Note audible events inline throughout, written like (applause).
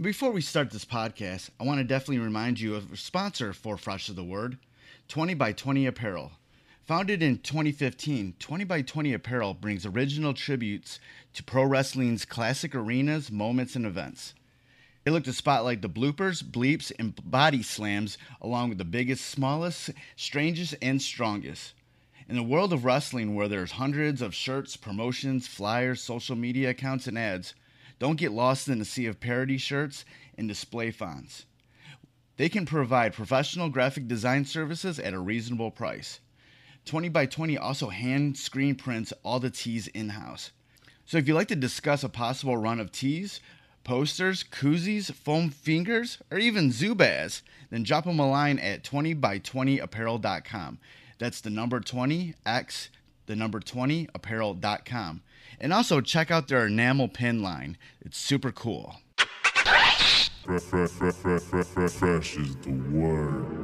Before we start this podcast, I want to definitely remind you of a sponsor for Fresh is the Word 20 by 20 Apparel. Founded in 2015, 20 by 20 Apparel brings original tributes to pro wrestling's classic arenas, moments, and events. They look to spotlight the bloopers, bleeps, and body slams, along with the biggest, smallest, strangest, and strongest. In the world of wrestling, where there's hundreds of shirts, promotions, flyers, social media accounts, and ads, don't get lost in the sea of parody shirts and display fonts. They can provide professional graphic design services at a reasonable price. 20 by 20 also hand screen prints all the tees in house. So if you'd like to discuss a possible run of tees, posters, koozies, foam fingers, or even Zubaz, then drop them a line at 20by20apparel.com. That's the number 20x, the number 20apparel.com. And also check out their enamel pin line. It's super cool. Fresh, is the word.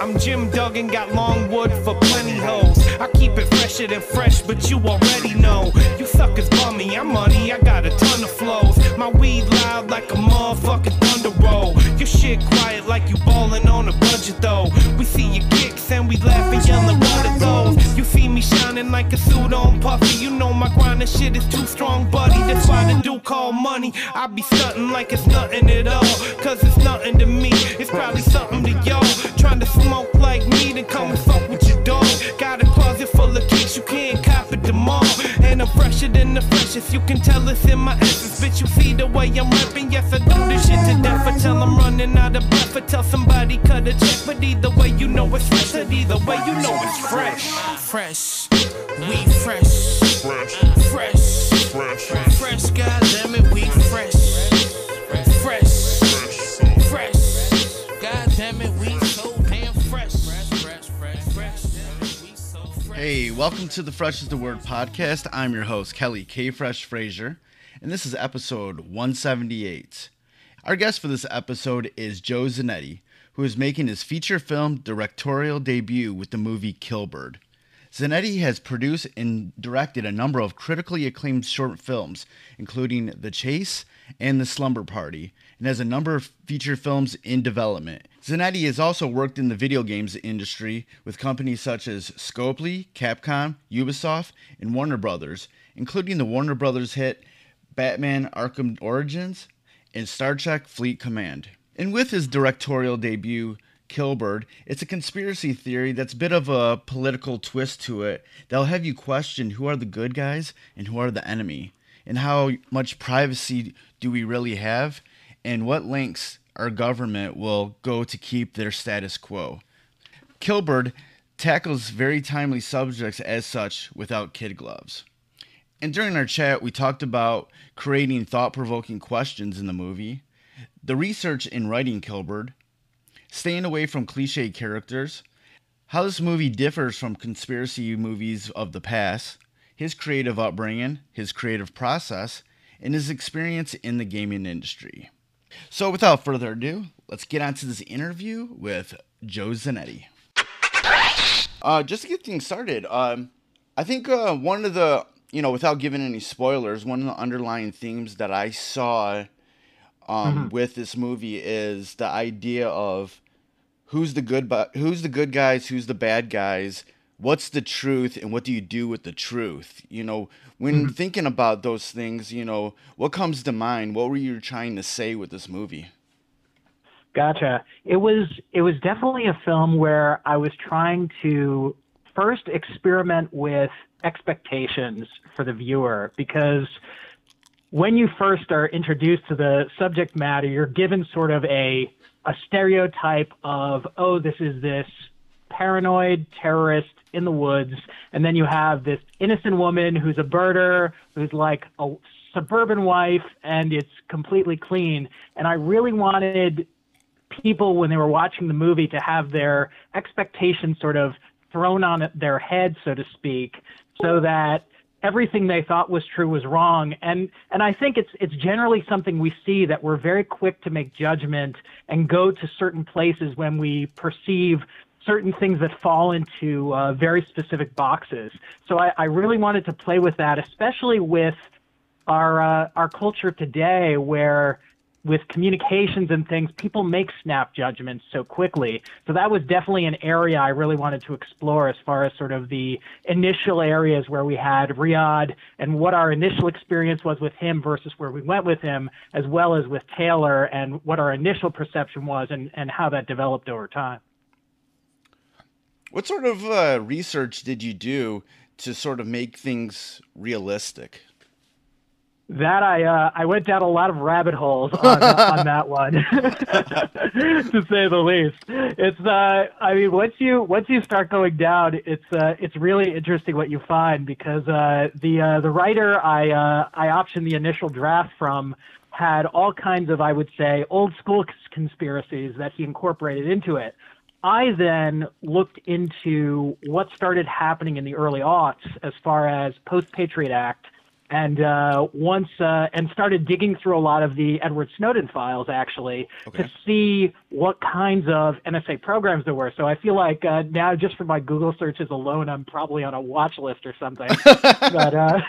I'm Jim Duggan, got long wood for plenty hoes. I keep it fresher than fresh, but you already know. You suckers bummy, I'm money, I got a ton of flows. My weed loud like a motherfucking thunder roll. Your shit quiet like you ballin' on a budget though. We see your kicks and we laugh You see me shining like a suit on puffy. You know my grindin' shit is too strong, buddy. That's why the dude call money. I be stuntin' like it's nothing at all. Cause it's nothing to me. It's probably something to y'all. Trying to smoke like me, then come and fresher than the freshest, you can tell it's in my essence. Bitch, you see the way I'm rapping, yes, I do this shit to death. I tell I'm running out of breath, I tell somebody cut a check. But either way, you know it's fresh, but either way, you know it's fresh. Fresh, we fresh, Fresh, fresh, fresh, Hey, welcome to the Fresh is the Word podcast. I'm your host, Kelly K. Fresh Frazier, and this is episode 178. Our guest for this episode is Joe Zanetti, who is making his feature film directorial debut with the movie Killbird. Zanetti has produced and directed a number of critically acclaimed short films, including The Chase and The Slumber Party, and has a number of feature films in development. Zanetti has also worked in the video games industry with companies such as Scopely, Capcom, Ubisoft, and Warner Brothers, including the Warner Brothers hit Batman Arkham Origins and Star Trek Fleet Command. And with his directorial debut, Killbird, it's a conspiracy theory that's a bit of a political twist to it that'll have you question who are the good guys and who are the enemy, and how much privacy do we really have, and what lengths our government will go to keep their status quo. Killbird tackles very timely subjects as such without kid gloves. And during our chat, we talked about creating thought provoking questions in the movie, the research in writing Killbird, staying away from cliche characters, how this movie differs from conspiracy movies of the past, his creative upbringing, his creative process, and his experience in the gaming industry. So, without further ado, let's get on to this interview with Joe Zanetti. Uh, just to get things started, um, I think uh, one of the, you know, without giving any spoilers, one of the underlying themes that I saw um, with this movie is the idea of who's the good, bu- who's the good guys, who's the bad guys, what's the truth, and what do you do with the truth? You know, when mm-hmm. thinking about those things, you know, what comes to mind? What were you trying to say with this movie? Gotcha. It was it was definitely a film where I was trying to first experiment with expectations for the viewer because when you first are introduced to the subject matter, you're given sort of a a stereotype of oh, this is this paranoid terrorist in the woods, and then you have this innocent woman who's a birder, who's like a suburban wife, and it's completely clean. And I really wanted people when they were watching the movie to have their expectations sort of thrown on their head, so to speak, so that everything they thought was true was wrong. And and I think it's it's generally something we see that we're very quick to make judgment and go to certain places when we perceive certain things that fall into uh, very specific boxes. So I, I really wanted to play with that, especially with our uh, our culture today, where with communications and things, people make snap judgments so quickly. So that was definitely an area I really wanted to explore as far as sort of the initial areas where we had Riyadh and what our initial experience was with him versus where we went with him, as well as with Taylor and what our initial perception was and, and how that developed over time. What sort of uh, research did you do to sort of make things realistic? That I uh, I went down a lot of rabbit holes on, on (laughs) that one, (laughs) to say the least. It's uh, I mean once you once you start going down, it's uh, it's really interesting what you find because uh, the uh, the writer I uh, I optioned the initial draft from had all kinds of I would say old school conspiracies that he incorporated into it. I then looked into what started happening in the early aughts as far as post Patriot Act and uh, once uh, and started digging through a lot of the Edward Snowden files actually okay. to see what kinds of NSA programs there were. So I feel like uh, now just for my Google searches alone, I'm probably on a watch list or something. (laughs) but uh,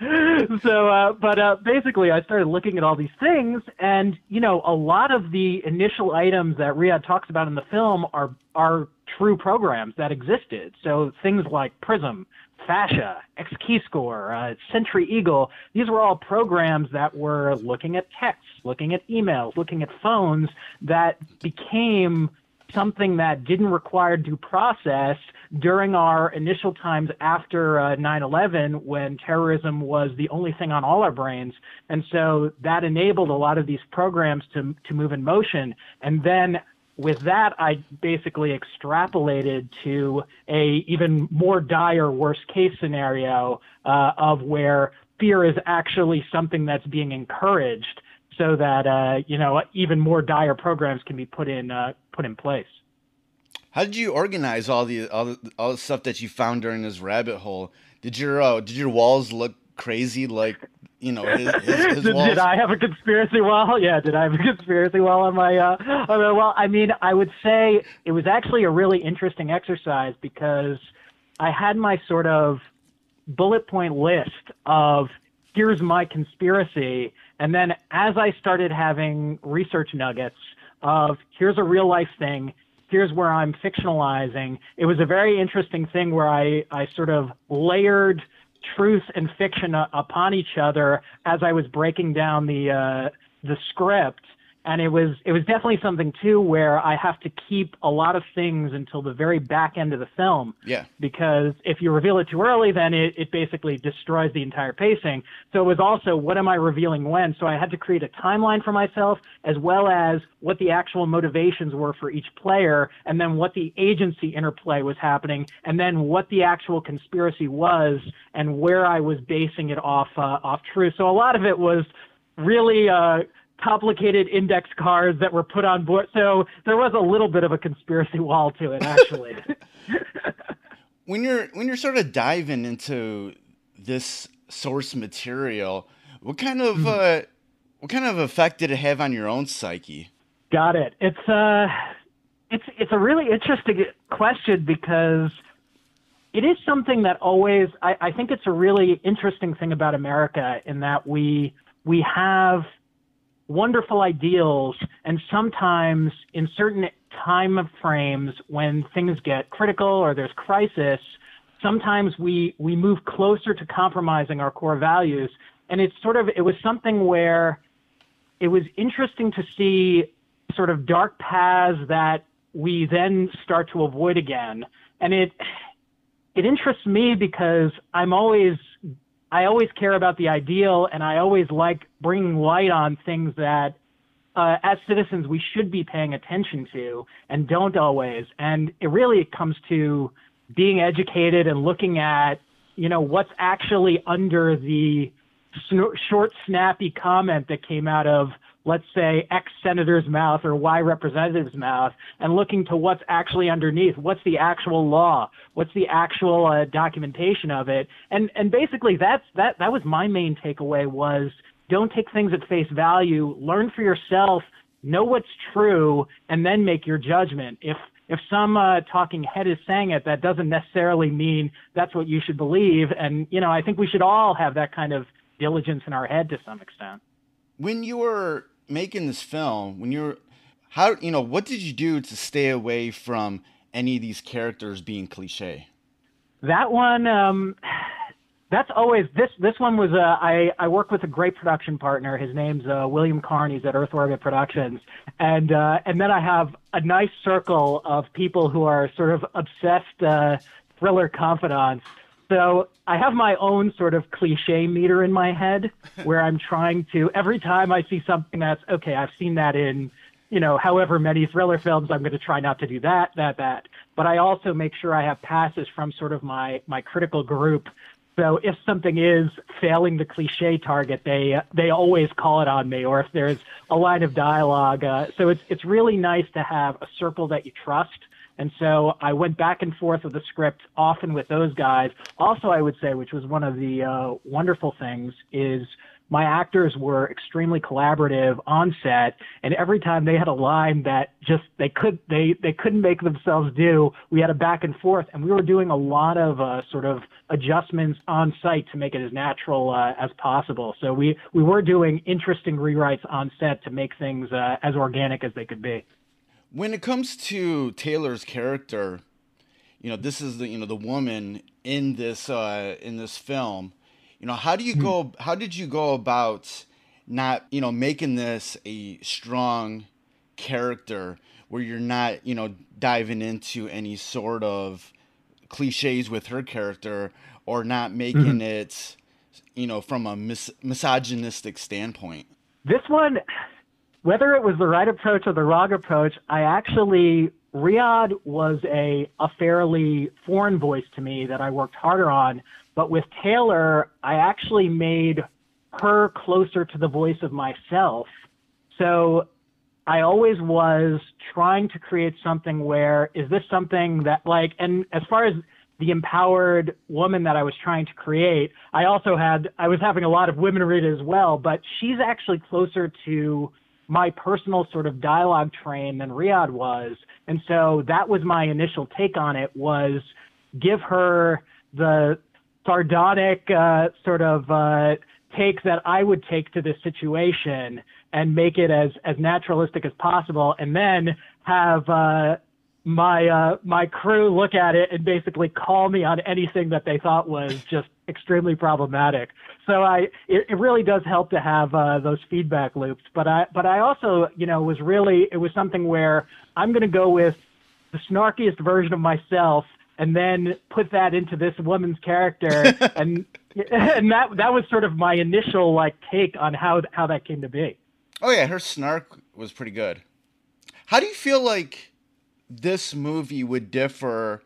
(laughs) so, uh, but uh, basically, I started looking at all these things, and you know, a lot of the initial items that Riyadh talks about in the film are are true programs that existed. So things like Prism Fascia, XKeyscore, uh, Sentry Eagle. These were all programs that were looking at texts, looking at emails, looking at phones that became something that didn't require due process during our initial times after uh, 9/11 when terrorism was the only thing on all our brains and so that enabled a lot of these programs to to move in motion and then with that, I basically extrapolated to a even more dire worst case scenario uh, of where fear is actually something that's being encouraged, so that uh, you know even more dire programs can be put in uh, put in place. How did you organize all the all the, all the stuff that you found during this rabbit hole? Did your uh, did your walls look crazy like you know, his, his, (laughs) his did, did, I have a conspiracy wall? (laughs) Yeah, did I have a conspiracy wall on my uh, on my wall? I mean, I would say it was actually a really interesting exercise because I had my sort of bullet point list of here's my conspiracy, and then as I started having research nuggets of here's a real life thing, here's where I'm fictionalizing. It was a very interesting thing where I I sort of layered truth and fiction upon each other as I was breaking down the uh, the script and it was it was definitely something too where I have to keep a lot of things until the very back end of the film. Yeah. Because if you reveal it too early, then it, it basically destroys the entire pacing. So it was also what am I revealing when? So I had to create a timeline for myself as well as what the actual motivations were for each player, and then what the agency interplay was happening, and then what the actual conspiracy was, and where I was basing it off uh, off truth. So a lot of it was really. Uh, complicated index cards that were put on board. So there was a little bit of a conspiracy (laughs) wall to it, actually. (laughs) when you're when you're sort of diving into this source material, what kind of mm-hmm. uh, what kind of effect did it have on your own psyche? Got it. It's uh, it's it's a really interesting question because it is something that always I, I think it's a really interesting thing about America in that we we have wonderful ideals, and sometimes in certain time frames when things get critical or there's crisis, sometimes we we move closer to compromising our core values. And it's sort of it was something where it was interesting to see sort of dark paths that we then start to avoid again. And it it interests me because I'm always I always care about the ideal, and I always like bringing light on things that, uh, as citizens, we should be paying attention to and don't always. And it really comes to being educated and looking at, you know, what's actually under the short, snappy comment that came out of let's say, X senator's mouth or Y representative's mouth and looking to what's actually underneath. What's the actual law? What's the actual uh, documentation of it? And and basically, that's that that was my main takeaway was don't take things at face value. Learn for yourself. Know what's true, and then make your judgment. If if some uh, talking head is saying it, that doesn't necessarily mean that's what you should believe. And you know, I think we should all have that kind of diligence in our head to some extent. When you were making this film, when you're how you know what did you do to stay away from any of these characters being cliche? That one, um, that's always this. This one was. Uh, I I work with a great production partner. His name's uh, William. He's at Earth Orbit Productions, and uh, and then I have a nice circle of people who are sort of obsessed uh, thriller confidants. So I have my own sort of cliche meter in my head (laughs) where I'm trying to every time I see something that's okay, I've seen that in you know, however many thriller films, I'm going to try not to do that, that, that. But I also make sure I have passes from sort of my my critical group. So if something is failing the cliche target, they they always call it on me. Or if there's a line of dialogue, uh, so it's it's really nice to have a circle that you trust. And so I went back and forth with the script often with those guys. Also, I would say, which was one of the uh, wonderful things, is my actors were extremely collaborative on set and every time they had a line that just they could they they couldn't make themselves do we had a back and forth and we were doing a lot of uh, sort of adjustments on site to make it as natural uh, as possible so we we were doing interesting rewrites on set to make things uh, as organic as they could be when it comes to taylor's character you know this is the you know the woman in this uh in this film you know, how do you hmm. go? How did you go about not, you know, making this a strong character where you're not, you know, diving into any sort of cliches with her character or not making mm-hmm. it, you know, from a mis- misogynistic standpoint? This one, whether it was the right approach or the wrong approach, I actually Riyadh was a, a fairly foreign voice to me that I worked harder on. But with Taylor, I actually made her closer to the voice of myself. So I always was trying to create something where is this something that like and as far as the empowered woman that I was trying to create, I also had I was having a lot of women read it as well, but she's actually closer to my personal sort of dialogue train than Riyadh was. And so that was my initial take on it was give her the sardonic uh, sort of uh, take that I would take to this situation and make it as as naturalistic as possible, and then have uh, my uh, my crew look at it and basically call me on anything that they thought was just extremely problematic. So I it, it really does help to have uh, those feedback loops. But I but I also you know was really it was something where I'm going to go with the snarkiest version of myself and then put that into this woman's character (laughs) and and that that was sort of my initial like take on how how that came to be. Oh yeah, her snark was pretty good. How do you feel like this movie would differ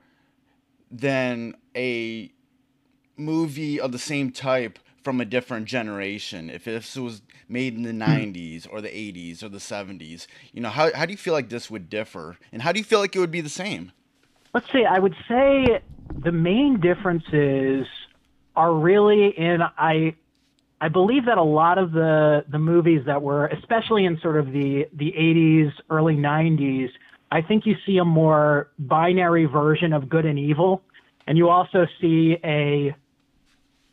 than a movie of the same type from a different generation? If this was made in the 90s hmm. or the 80s or the 70s, you know, how how do you feel like this would differ and how do you feel like it would be the same? let's see, I would say the main differences are really in I I believe that a lot of the the movies that were especially in sort of the the 80s early 90s I think you see a more binary version of good and evil and you also see a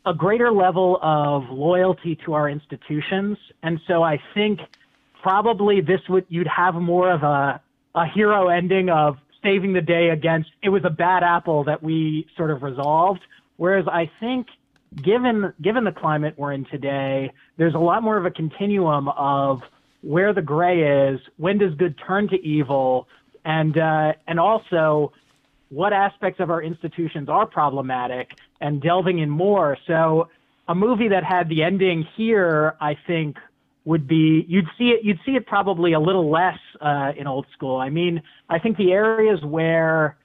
a greater level of loyalty to our institutions and so I think probably this would you'd have more of a a hero ending of saving the day against it was a bad apple that we sort of resolved. Whereas I think given given the climate we're in today, there's a lot more of a continuum of where the gray is, when does good turn to evil, and uh, and also what aspects of our institutions are problematic, and delving in more. So a movie that had the ending here, I think, would be you'd see it you'd see it probably a little less uh, in old school. I mean, I think the areas where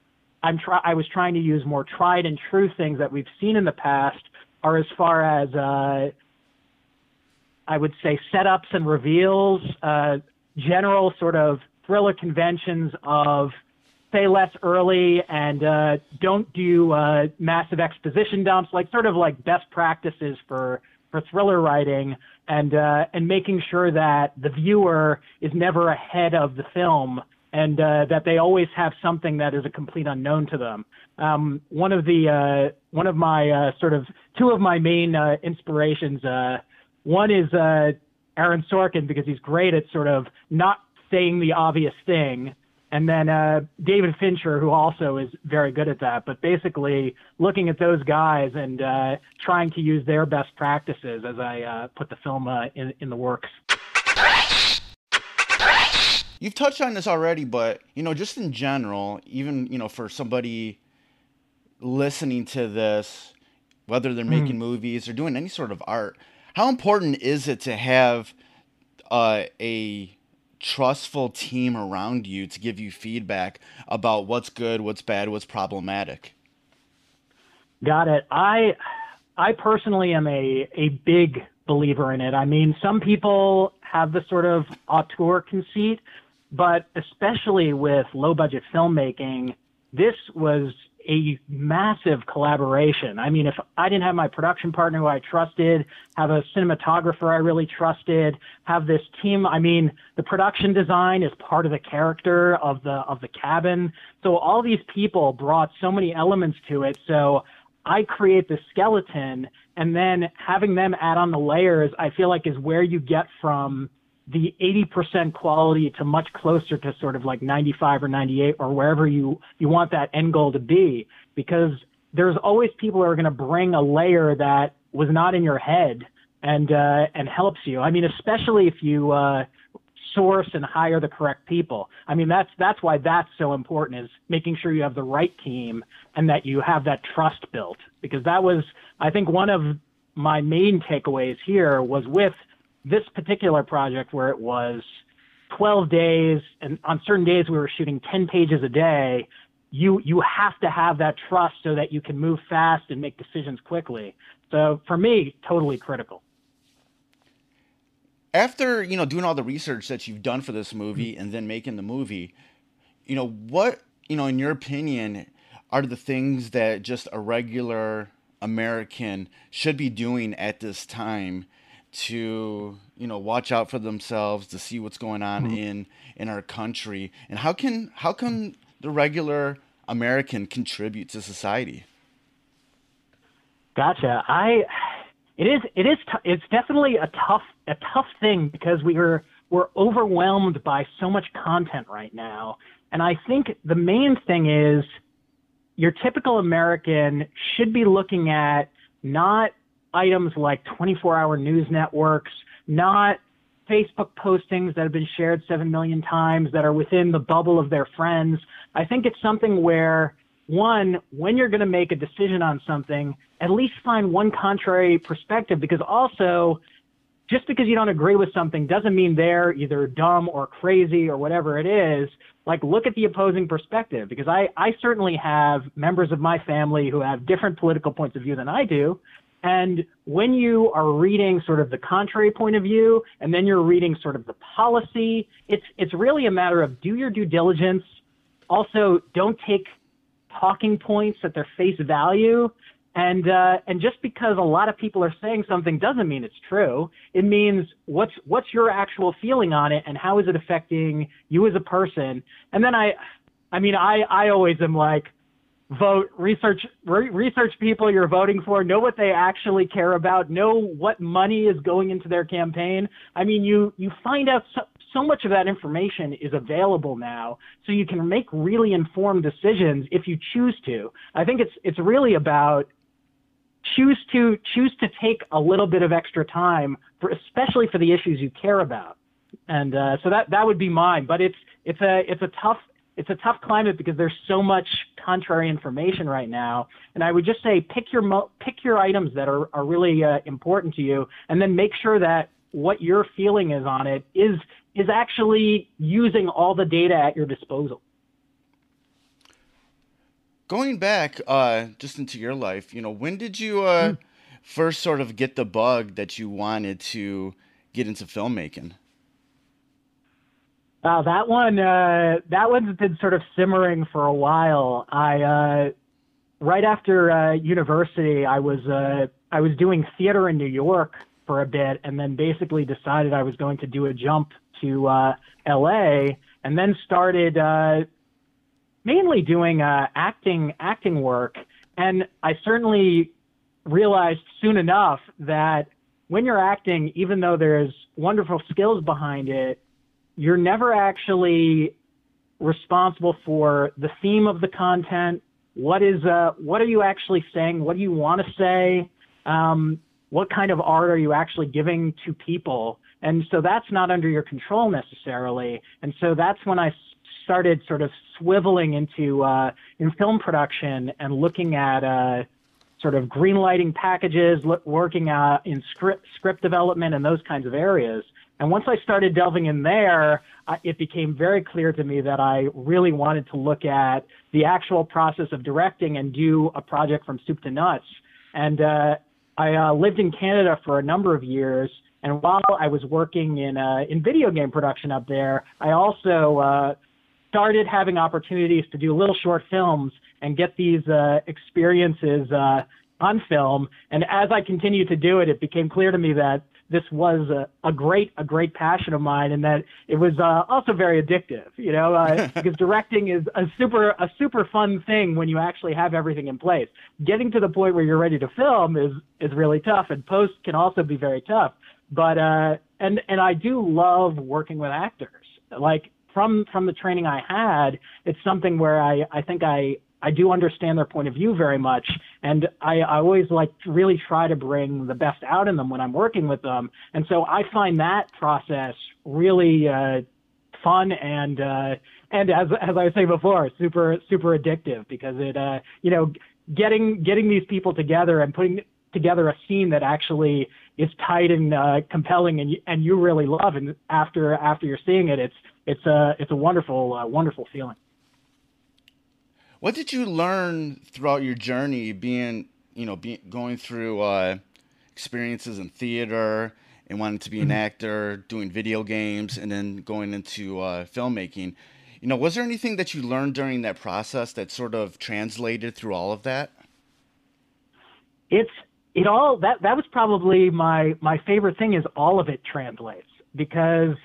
I'm try I was trying to use more tried and true things that we've seen in the past are as far as uh, I would say setups and reveals, uh, general sort of thriller conventions of say less early and uh, don't do uh, massive exposition dumps, like sort of like best practices for for thriller writing and uh, and making sure that the viewer is never ahead of the film and uh, that they always have something that is a complete unknown to them. Um, one of the uh, one of my uh, sort of two of my main inspirations. One is Aaron Sorkin because he's great at sort of not saying the obvious thing, and then uh, David Fincher, who also is very good at that. But basically, looking at those guys and uh, trying to use their best practices as I uh, put the film uh, in in the works. You've touched on this already, but you know, just in general, even you know, for somebody listening to this, whether they're making movies or doing any sort of art, how important is it to have uh, a trustful team around you to give you feedback about what's good, what's bad, what's problematic? Got it. I I personally am a a big believer in it. I mean, some people have the sort of auteur conceit, but especially with low budget filmmaking, this was a massive collaboration. I mean, if I didn't have my production partner who I trusted, have a cinematographer I really trusted, have this team, I mean, the production design is part of the character of the of the cabin. So all these people brought so many elements to it. So I create the skeleton and then having them add on the layers, I feel like is where you get from the 80% quality to much closer to sort of like 95 or 98 or wherever you, you want that end goal to be because there's always people who are going to bring a layer that was not in your head and, uh, and helps you. I mean, especially if you, uh, source and hire the correct people. I mean, that's, that's why that's so important is making sure you have the right team and that you have that trust built because that was, I think one of my main takeaways here was with this particular project where it was 12 days and on certain days we were shooting 10 pages a day you you have to have that trust so that you can move fast and make decisions quickly. So for me totally critical. After you know doing all the research that you've done for this movie and then making the movie, you know what you know in your opinion are the things that just a regular American should be doing at this time to you know watch out for themselves to see what's going on mm-hmm. in in our country and how can how can the regular American contribute to society? Gotcha. I it is it is t- it's definitely a tough a tough thing because we are we're overwhelmed by so much content right now, and I think the main thing is your typical American should be looking at not items like 24 hour news networks, not Facebook postings that have been shared 7 million times that are within the bubble of their friends. I think it's something where, one, when you're going to make a decision on something, at least find one contrary perspective because also, just because you don't agree with something doesn't mean they're either dumb or crazy or whatever it is. Like, look at the opposing perspective because I, I certainly have members of my family who have different political points of view than I do. And when you are reading sort of the contrary point of view, and then you're reading sort of the policy, it's it's really a matter of do your due diligence. Also, don't take talking points at their face value. And uh, and just because a lot of people are saying something doesn't mean it's true. It means what's what's your actual feeling on it, and how is it affecting you as a person. And then I, I mean, I I always am like, vote. Research re- research people you're voting for know what they actually care about know what money is going into their campaign. I mean you you find out so, so much of that information is available now so you can make really informed decisions if you choose to. I think it's it's really about choose to choose to take a little bit of extra time for especially for the issues you care about. And uh, so that that would be mine but it's it's a it's a tough it's a tough climate because there's so much contrary information right now. And I would just say pick your mo- pick your items that are are really uh, important to you, and then make sure that what your feeling is on it is is actually using all the data at your disposal. Going back uh, just into your life, you know, when did you uh, first sort of get the bug that you wanted to get into filmmaking? Wow, that one uh, that one's been sort of simmering for a while. I uh, right after uh, university, I was uh, I was doing theater in New York for a bit, and then basically decided I was going to do a jump to uh, L.A. and then started uh, mainly doing uh, acting acting work. And I certainly realized soon enough that when you're acting, even though there's wonderful skills behind it, you're never actually responsible for the theme of the content. What is uh, what are you actually saying? What do you want to say? Um, what kind of art are you actually giving to people? And so that's not under your control necessarily. And so that's when I started sort of swiveling into uh, in film production and looking at uh, sort of green lighting packages, working uh, in script script development and those kinds of areas. And once I started delving in there, it became very clear to me that I really wanted to look at the actual process of directing and do a project from soup to nuts. And uh, I uh, lived in Canada for a number of years. And while I was working in uh, in video game production up there, I also uh, started having opportunities to do little short films and get these uh, experiences on film. And as I continued to do it, it became clear to me that this was a, a great a great passion of mine, and that it was uh, also very addictive. You know, uh, (laughs) because directing is a super a super fun thing when you actually have everything in place. Getting to the point where you're ready to film is is really tough, and post can also be very tough. But uh, and and I do love working with actors. Like from from the training I had, it's something where I I think I I do understand their point of view very much, and I, I always like really try to bring the best out in them when I'm working with them. And so I find that process really uh, fun and uh, and as as I was saying before, super super addictive because it uh, you know getting getting these people together and putting together a scene that actually is tight and uh, compelling and and you really love and after after you're seeing it it's it's a it's a wonderful uh, wonderful feeling. What did you learn throughout your journey, being you know, being going through uh, experiences in theater and wanting to be an mm-hmm. actor, doing video games, and then going into uh, filmmaking? You know, was there anything that you learned during that process that sort of translated through all of that? It's it all that that was probably my my favorite thing is all of it translates because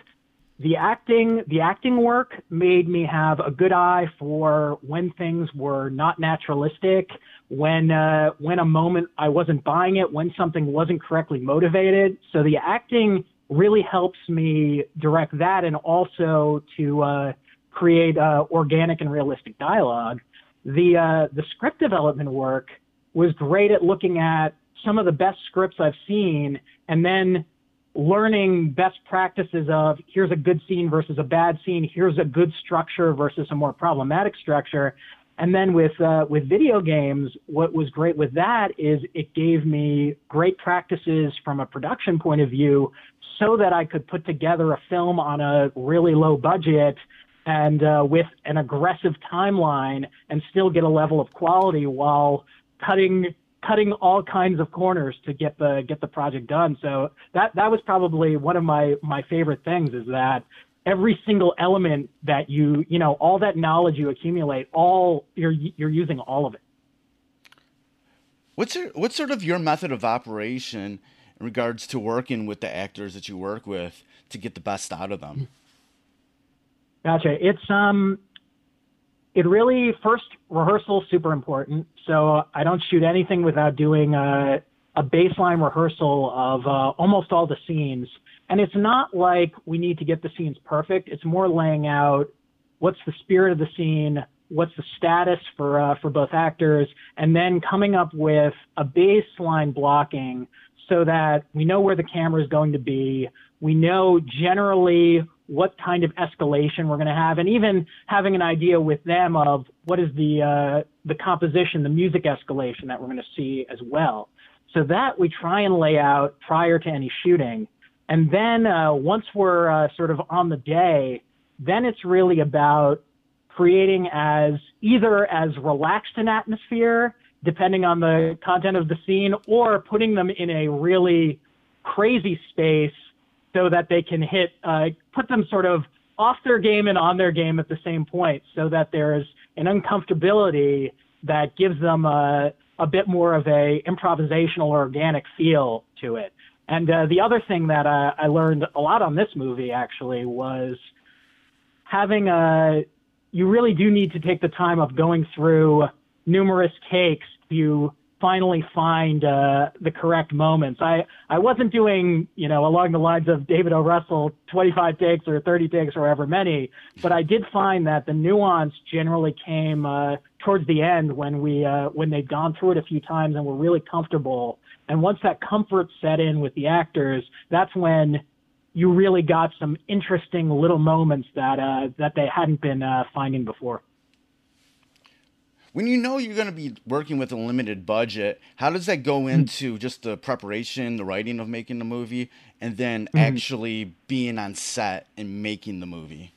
the acting the acting work made me have a good eye for when things were not naturalistic when uh, when a moment I wasn't buying it when something wasn't correctly motivated. So the acting really helps me direct that and also to uh, create uh, organic and realistic dialogue. The uh, the script development work was great at looking at some of the best scripts I've seen and then learning best practices of here's a good scene versus a bad scene, here's a good structure versus a more problematic structure. And then with uh, with video games, what was great with that is it gave me great practices from a production point of view, so that I could put together a film on a really low budget and uh, with an aggressive timeline and still get a level of quality while cutting cutting all kinds of corners to get the get the project done. So that that was probably one of my my favorite things is that every single element that you you know all that knowledge you accumulate all you're you're using all of it. What's your what's sort of your method of operation in regards to working with the actors that you work with to get the best out of them? Gotcha. It's um it really first rehearsal super important. So I don't shoot anything without doing a, a baseline rehearsal of uh, almost all the scenes. And it's not like we need to get the scenes perfect. It's more laying out what's the spirit of the scene, what's the status for uh, for both actors, and then coming up with a baseline blocking so that we know where the camera is going to be. We know generally what kind of escalation we're going to have, and even having an idea with them of what is the uh, the composition, the music escalation that we're going to see as well. So that we try and lay out prior to any shooting, and then uh, once we're uh, sort of on the day, then it's really about creating as either as relaxed an atmosphere, depending on the content of the scene, or putting them in a really crazy space so that they can hit, uh, put them sort of off their game and on their game at the same point, so that there's an uncomfortability that gives them a, a bit more of a improvisational or organic feel to it. And uh, the other thing that I learned a lot on this movie actually was having a you really do need to take the time of going through numerous takes to finally find uh, the correct moments. I, I wasn't doing, you know, along the lines of David O. Russell, 25 takes or 30 takes or however many, but I did find that the nuance generally came uh, towards the end when we uh, when they'd gone through it a few times and were really comfortable. And once that comfort set in with the actors, that's when you really got some interesting little moments that uh, that they hadn't been uh, finding before. When you know you're going to be working with a limited budget, how does that go into just the preparation, the writing of making the movie, and then actually being on set and making the movie?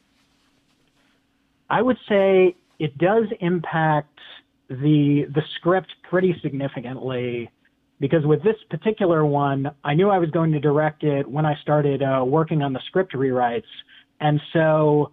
I would say it does impact the the script pretty significantly because with this particular one, I knew I was going to direct it when I started uh, working on the script rewrites, and so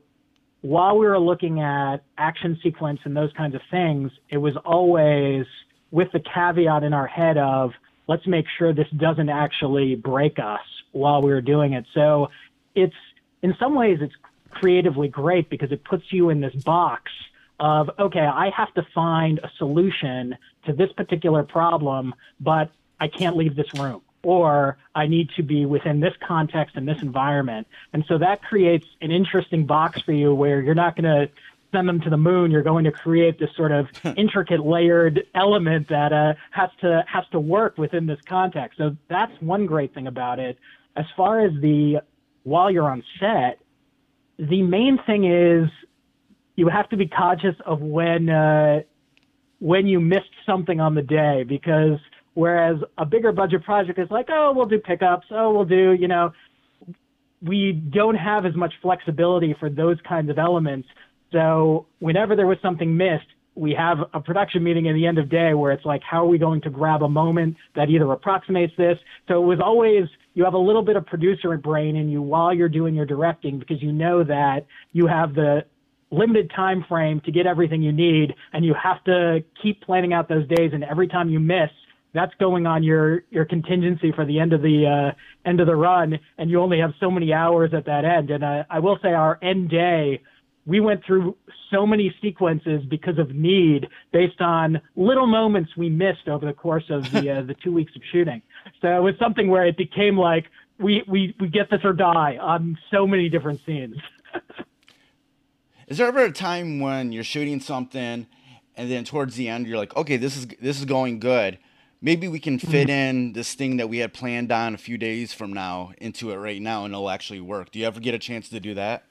while we were looking at action sequence and those kinds of things, it was always with the caveat in our head of let's make sure this doesn't actually break us while we were doing it. So it's in some ways it's creatively great because it puts you in this box of okay, I have to find a solution to this particular problem, but I can't leave this room or I need to be within this context and this environment. And so that creates an interesting box for you where you're not going to send them to the moon. You're going to create this sort of (laughs) intricate layered element that uh, has to has to work within this context. So that's one great thing about it. As far as the while you're on set, the main thing is you have to be conscious of when uh, when you missed something on the day because Whereas a bigger budget project is like, oh, we'll do pickups. Oh, we'll do, you know, we don't have as much flexibility for those kinds of elements. So whenever there was something missed, we have a production meeting at the end of day where it's like, how are we going to grab a moment that either approximates this? So it was always, you have a little bit of producer brain in you while you're doing your directing because you know that you have the limited time frame to get everything you need and you have to keep planning out those days and every time you miss that's going on your your contingency for the end of the uh, end of the run, and you only have so many hours at that end. And uh, I will say, our end day, we went through so many sequences because of need, based on little moments we missed over the course of the uh, the two weeks of shooting. So it was something where it became like we we we get this or die on so many different scenes. (laughs) Is there ever a time when you're shooting something and then towards the end you're like, okay, this is this is going good, maybe we can fit mm-hmm. in this thing that we had planned on a few days from now into it right now and it'll actually work. Do you ever get a chance to do that?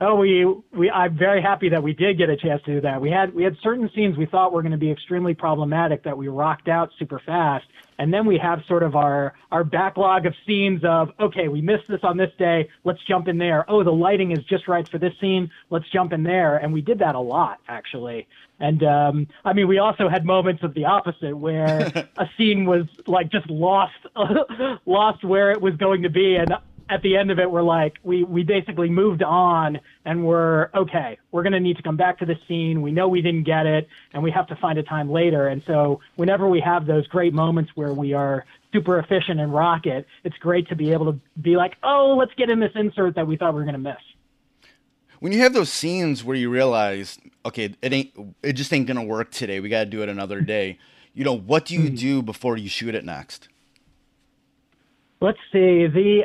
Oh, we, we, I'm very happy that we did get a chance to do that. We had, we had certain scenes we thought were going to be extremely problematic that we rocked out super fast. And then we have sort of our, our backlog of scenes of, okay, we missed this on this day. Let's jump in there. Oh, the lighting is just right for this scene. Let's jump in there. And we did that a lot, actually. And, um, I mean, we also had moments of the opposite where (laughs) a scene was like just lost, (laughs) lost where it was going to be. And at the end of it, we're like, we, we basically moved on and we're okay. We're going to need to come back to the scene. We know we didn't get it and we have to find a time later. And so whenever we have those great moments where we are super efficient and rocket, it's great to be able to be like, oh, let's get in this insert that we thought we were going to miss. When you have those scenes where you realize, okay, it ain't, it just ain't gonna work today. We got to do it another day. You know, what do you mm-hmm. do before you shoot it next? Let's see the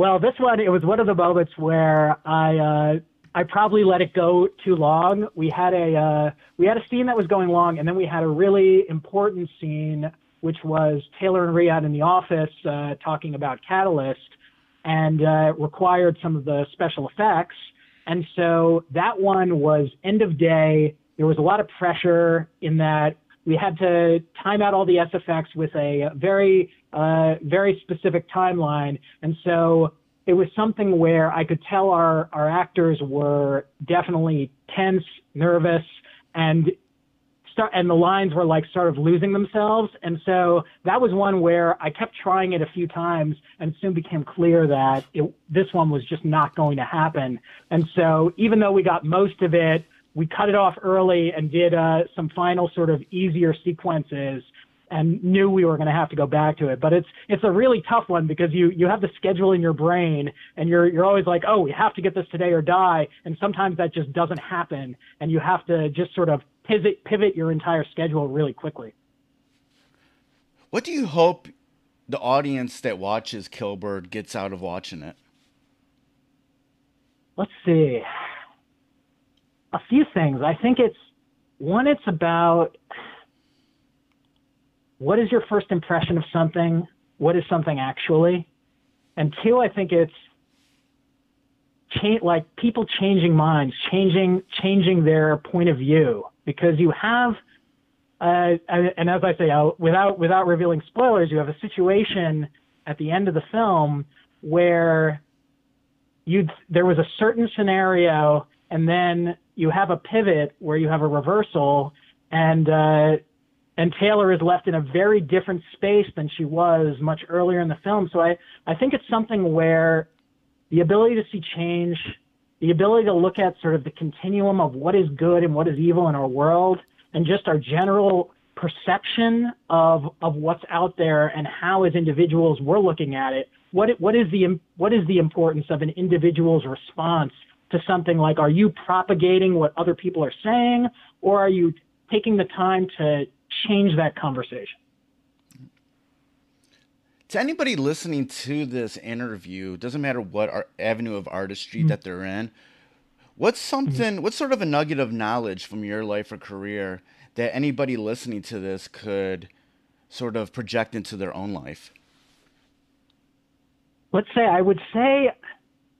well, this one it was one of the moments where I uh, I probably let it go too long. We had a uh, we had a scene that was going long, and then we had a really important scene, which was Taylor and Riyadh in the office uh, talking about Catalyst, and uh, required some of the special effects. And so that one was end of day. There was a lot of pressure in that we had to time out all the SFX with a very uh, very specific timeline, and so it was something where I could tell our our actors were definitely tense, nervous, and start and the lines were like sort of losing themselves. And so that was one where I kept trying it a few times, and it soon became clear that it, this one was just not going to happen. And so even though we got most of it, we cut it off early and did uh, some final sort of easier sequences and knew we were going to have to go back to it. But it's it's a really tough one because you you have the schedule in your brain and you're you're always like, oh, we have to get this today or die, and sometimes that just doesn't happen, and you have to just sort of pivot pivot your entire schedule really quickly. What do you hope the audience that watches Killbird gets out of watching it? Let's see. A few things. I think it's one. It's about what is your first impression of something? What is something actually? And two, I think it's like people changing minds, changing changing their point of view because you have uh, and as I say, without without revealing spoilers, you have a situation at the end of the film where you there was a certain scenario, and then you have a pivot where you have a reversal, and uh, and Taylor is left in a very different space than she was much earlier in the film. So I I think it's something where the ability to see change, the ability to look at sort of the continuum of what is good and what is evil in our world and just our general perception of of what's out there and how as individuals we're looking at it what what is the what is the importance of an individual's response to something like are you propagating what other people are saying or are you taking the time to change that conversation to anybody listening to this interview doesn't matter what avenue of artistry mm-hmm. that they're in What's something? Mm-hmm. What's sort of a nugget of knowledge from your life or career that anybody listening to this could sort of project into their own life? Let's say I would say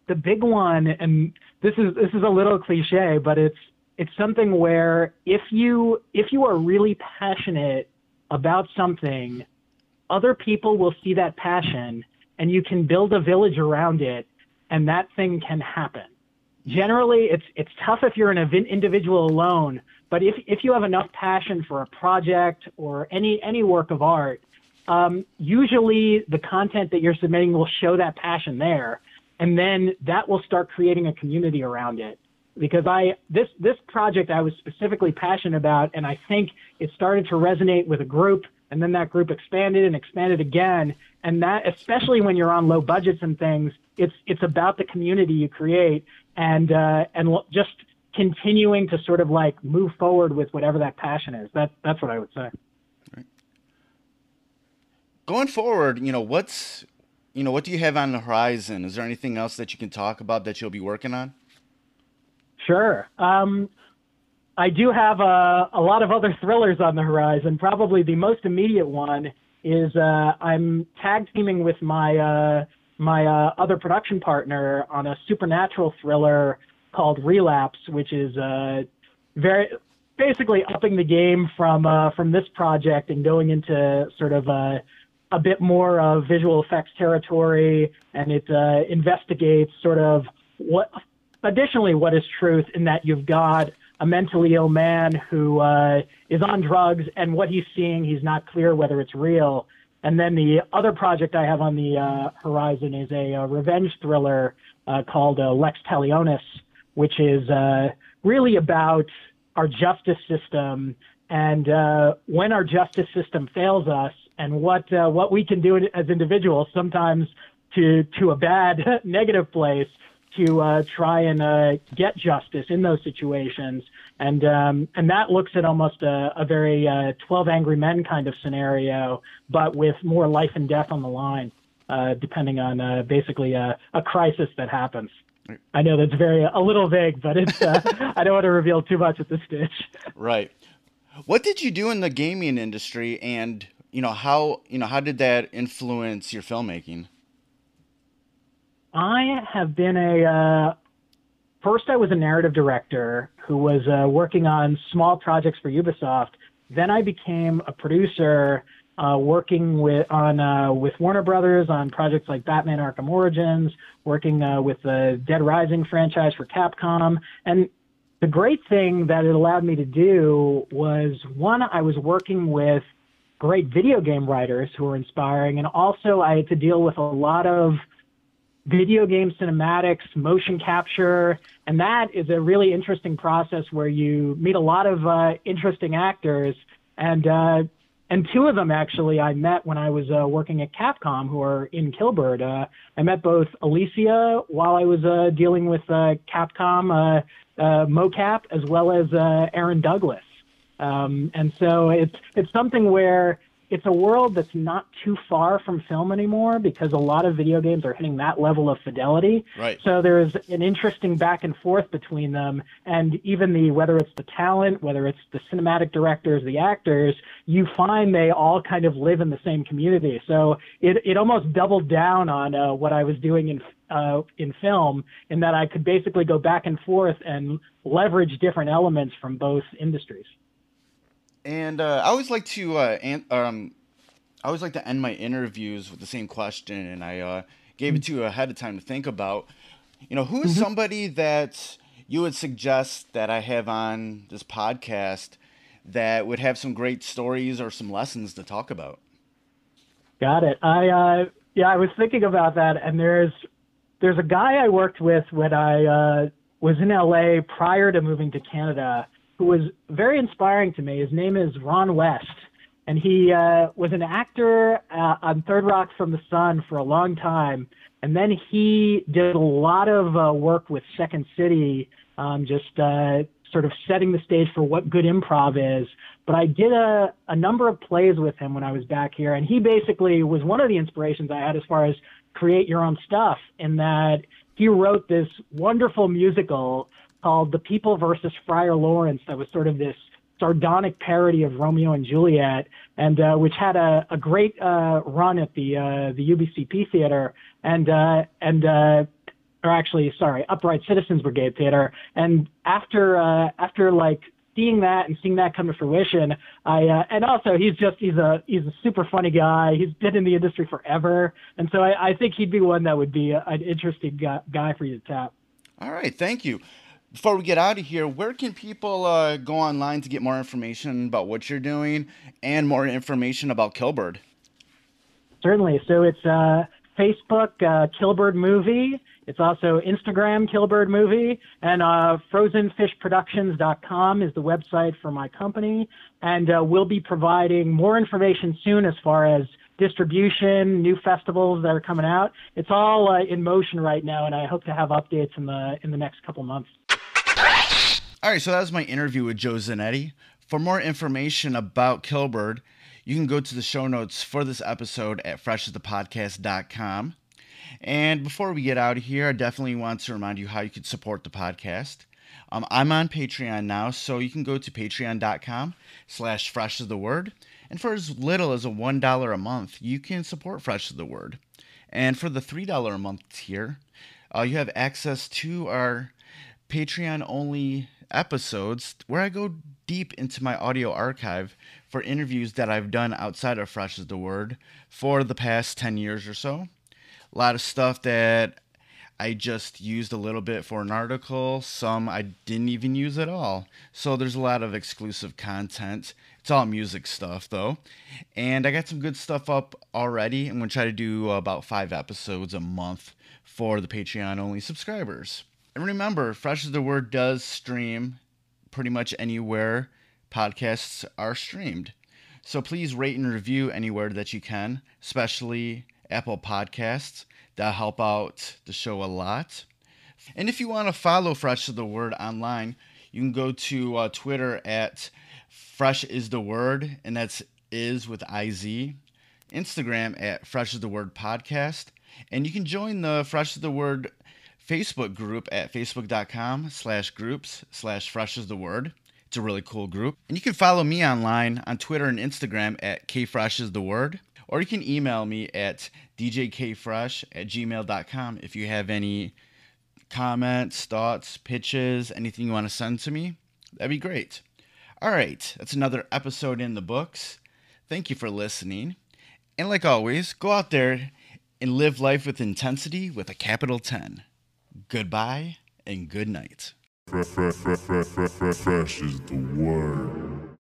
the big one, and this is this is a little cliche, but it's it's something where if you if you are really passionate about something, other people will see that passion, and you can build a village around it, and that thing can happen. Generally it's it's tough if you're an individual alone but if if you have enough passion for a project or any any work of art um, usually the content that you're submitting will show that passion there and then that will start creating a community around it because i this this project i was specifically passionate about and i think it started to resonate with a group and then that group expanded and expanded again and that especially when you're on low budgets and things it's it's about the community you create and uh, and just continuing to sort of like move forward with whatever that passion is. That that's what I would say. Going forward, you know what's you know what do you have on the horizon? Is there anything else that you can talk about that you'll be working on? Sure. Um, I do have a, a lot of other thrillers on the horizon. Probably the most immediate one is uh, I'm tag teaming with my uh, my uh, other production partner on a supernatural thriller called Relapse, which is uh, very basically upping the game from uh, from this project and going into sort of a, a bit more of visual effects territory, and it investigates sort of what additionally what is truth in that you've got a mentally ill man who uh, is on drugs and what he's seeing he's not clear whether it's real. And then the other project I have on the uh, horizon is a, a revenge thriller uh, called uh, Lex Talionis, which is uh, really about our justice system and uh, when our justice system fails us and what uh, what we can do as individuals, sometimes to to a bad (laughs) negative place, to uh, try and uh, get justice in those situations. And um, and that looks at almost a, a very uh, 12 Angry Men kind of scenario, but with more life and death on the line, uh, depending on uh, basically a, a, crisis that happens. I know that's very a little vague, but it's uh, (laughs) I don't want to reveal too much at this stage. Right. What did you do in the gaming industry, and you know how you know how did that influence your filmmaking? I have been a uh, first. I was a narrative director who was uh, working on small projects for Ubisoft. Then I became a producer, uh, working with on uh, with Warner Brothers on projects like Batman: Arkham Origins, working uh, with the Dead Rising franchise for Capcom, and the great thing that it allowed me to do was one, I was working with great video game writers who were inspiring, and also I had to deal with a lot of video game cinematics, motion capture, and that is a really interesting process where you meet a lot of uh, interesting actors and uh, and two of them actually I met when I was uh, working at Capcom, who are in Killbird. Uh, I met both Alicia while I was uh, dealing with uh, Capcom mocap, as well as Aaron Douglas. Um, and so it's it's something where it's a world that's not too far from film anymore because a lot of video games are hitting that level of fidelity. Right. So there's an interesting back and forth between them, and even the whether it's the talent, whether it's the cinematic directors, the actors, you find they all kind of live in the same community. So it it almost doubled down on uh, what I was doing in uh, in film, in that I could basically go back and forth and leverage different elements from both industries. And uh, I always like to uh, an- um, I always like to end my interviews with the same question, and I uh, gave it to you ahead of time to think about. You know, who is somebody that you would suggest that I have on this podcast that would have some great stories or some lessons to talk about? Got it. I uh, yeah, I was thinking about that, and there's there's a guy I worked with when I uh, was in LA prior to moving to Canada, who was very inspiring to me. His name is Ron West, and he uh, was an actor uh, on Third Rock from the Sun for a long time, and then he did a lot of uh, work with Second City, um, just uh, sort of setting the stage for what good improv is. But I did a, a number of plays with him when I was back here, and he basically was one of the inspirations I had as far as create your own stuff, in that he wrote this wonderful musical called The People versus Friar Lawrence that was sort of this sardonic parody of Romeo and Juliet, and uh, which had a, a great uh, run at the uh, the UBCP theater, and uh, and uh, or actually, sorry, Upright Citizens Brigade Theater. And after uh, after like seeing that and seeing that come to fruition, I uh, and also he's just he's a he's a super funny guy. He's been in the industry forever, and so I, I think he'd be one that would be an interesting guy, guy for you to tap. All right, thank you. Before we get out of here, where can people uh, go online to get more information about what you're doing and more information about Killbird? Certainly. So it's uh, Facebook uh, Killbird Movie. It's also Instagram Killbird Movie, and uh, FrozenFishProductions.com is the website for my company. And uh, we'll be providing more information soon as far as distribution, new festivals that are coming out. It's all uh, in motion right now, and I hope to have updates in the in the next couple months. All right, so that was my interview with Joe Zanetti. For more information about Killbird, you can go to the show notes for this episode at freshasthepodcast.com. And before we get out of here, I definitely want to remind you how you can support the podcast. Um, I'm on Patreon now, so you can go to patreon.com slash fresh is the word. And for as little as a $1 a month, you can support Fresh is the Word. And for the $3 a month tier, uh, you have access to our Patreon only episodes where I go deep into my audio archive for interviews that I've done outside of Fresh is the Word for the past 10 years or so. A lot of stuff that I just used a little bit for an article, some I didn't even use at all. So there's a lot of exclusive content. It's all music stuff though. And I got some good stuff up already. I'm going to try to do about five episodes a month for the Patreon only subscribers. And remember, Fresh is the Word does stream pretty much anywhere podcasts are streamed. So please rate and review anywhere that you can, especially Apple Podcasts. That help out the show a lot. And if you want to follow Fresh is the Word online, you can go to uh, Twitter at Fresh is the Word, and that's is with IZ. Instagram at Fresh is the Word Podcast. And you can join the Fresh is the Word Facebook group at facebook.com slash groups slash fresh is the word. It's a really cool group. And you can follow me online on Twitter and Instagram at kfresh is the word. Or you can email me at djkfresh at gmail.com if you have any comments, thoughts, pitches, anything you want to send to me. That'd be great. All right, that's another episode in the books. Thank you for listening. And like always, go out there and live life with intensity with a capital 10. Goodbye and good night. Fresh, fresh, fresh, fresh, fresh, fresh is the word.